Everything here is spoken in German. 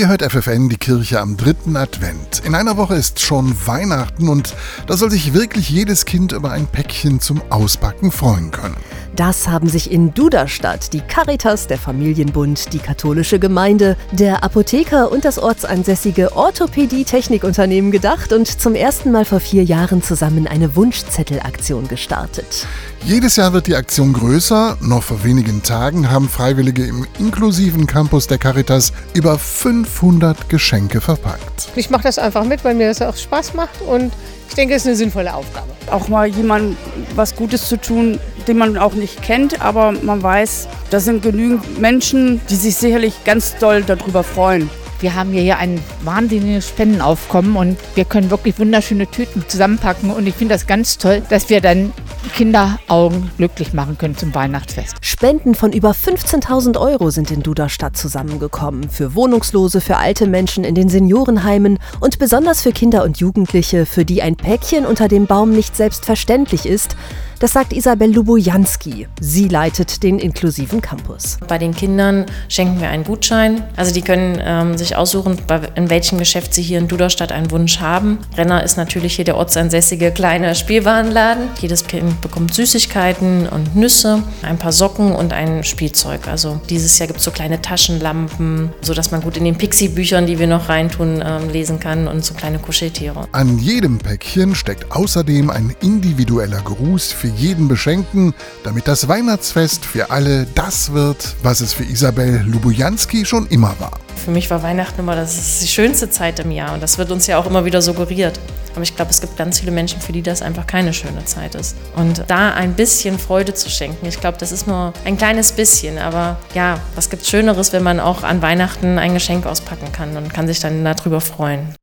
Ihr hört FFN die Kirche am dritten Advent. In einer Woche ist schon Weihnachten und da soll sich wirklich jedes Kind über ein Päckchen zum Auspacken freuen können. Das haben sich in Duderstadt die Caritas, der Familienbund, die katholische Gemeinde, der Apotheker und das ortsansässige Orthopädie-Technikunternehmen gedacht und zum ersten Mal vor vier Jahren zusammen eine Wunschzettelaktion gestartet. Jedes Jahr wird die Aktion größer. Noch vor wenigen Tagen haben Freiwillige im inklusiven Campus der Caritas über 500 Geschenke verpackt. Ich mache das einfach mit, weil mir das auch Spaß macht und ich denke, es ist eine sinnvolle Aufgabe. Auch mal jemandem was Gutes zu tun, den man auch nicht kennt, aber man weiß, da sind genügend Menschen, die sich sicherlich ganz doll darüber freuen. Wir haben hier ein wahnsinniges Spendenaufkommen und wir können wirklich wunderschöne Tüten zusammenpacken. Und ich finde das ganz toll, dass wir dann Kinderaugen glücklich machen können zum Weihnachtsfest. Spenden von über 15.000 Euro sind in Duderstadt zusammengekommen. Für Wohnungslose, für alte Menschen in den Seniorenheimen und besonders für Kinder und Jugendliche, für die ein Päckchen unter dem Baum nicht selbstverständlich ist. Das sagt Isabel Lubojanski. Sie leitet den inklusiven Campus. Bei den Kindern schenken wir einen Gutschein. Also die können ähm, sich aussuchen, in welchem Geschäft sie hier in Duderstadt einen Wunsch haben. Renner ist natürlich hier der ortsansässige kleine Spielwarenladen. Jedes Kind bekommt Süßigkeiten und Nüsse, ein paar Socken und ein Spielzeug. Also dieses Jahr gibt es so kleine Taschenlampen, sodass man gut in den Pixie-Büchern, die wir noch reintun, ähm, lesen kann und so kleine Kuscheltiere. An jedem Päckchen steckt außerdem ein individueller Gruß für jeden beschenken, damit das Weihnachtsfest für alle das wird, was es für Isabel Lubujanski schon immer war. Für mich war Weihnachten immer das die schönste Zeit im Jahr und das wird uns ja auch immer wieder suggeriert. Aber ich glaube, es gibt ganz viele Menschen, für die das einfach keine schöne Zeit ist. Und da ein bisschen Freude zu schenken, ich glaube, das ist nur ein kleines bisschen. Aber ja, was gibt Schöneres, wenn man auch an Weihnachten ein Geschenk auspacken kann und kann sich dann darüber freuen.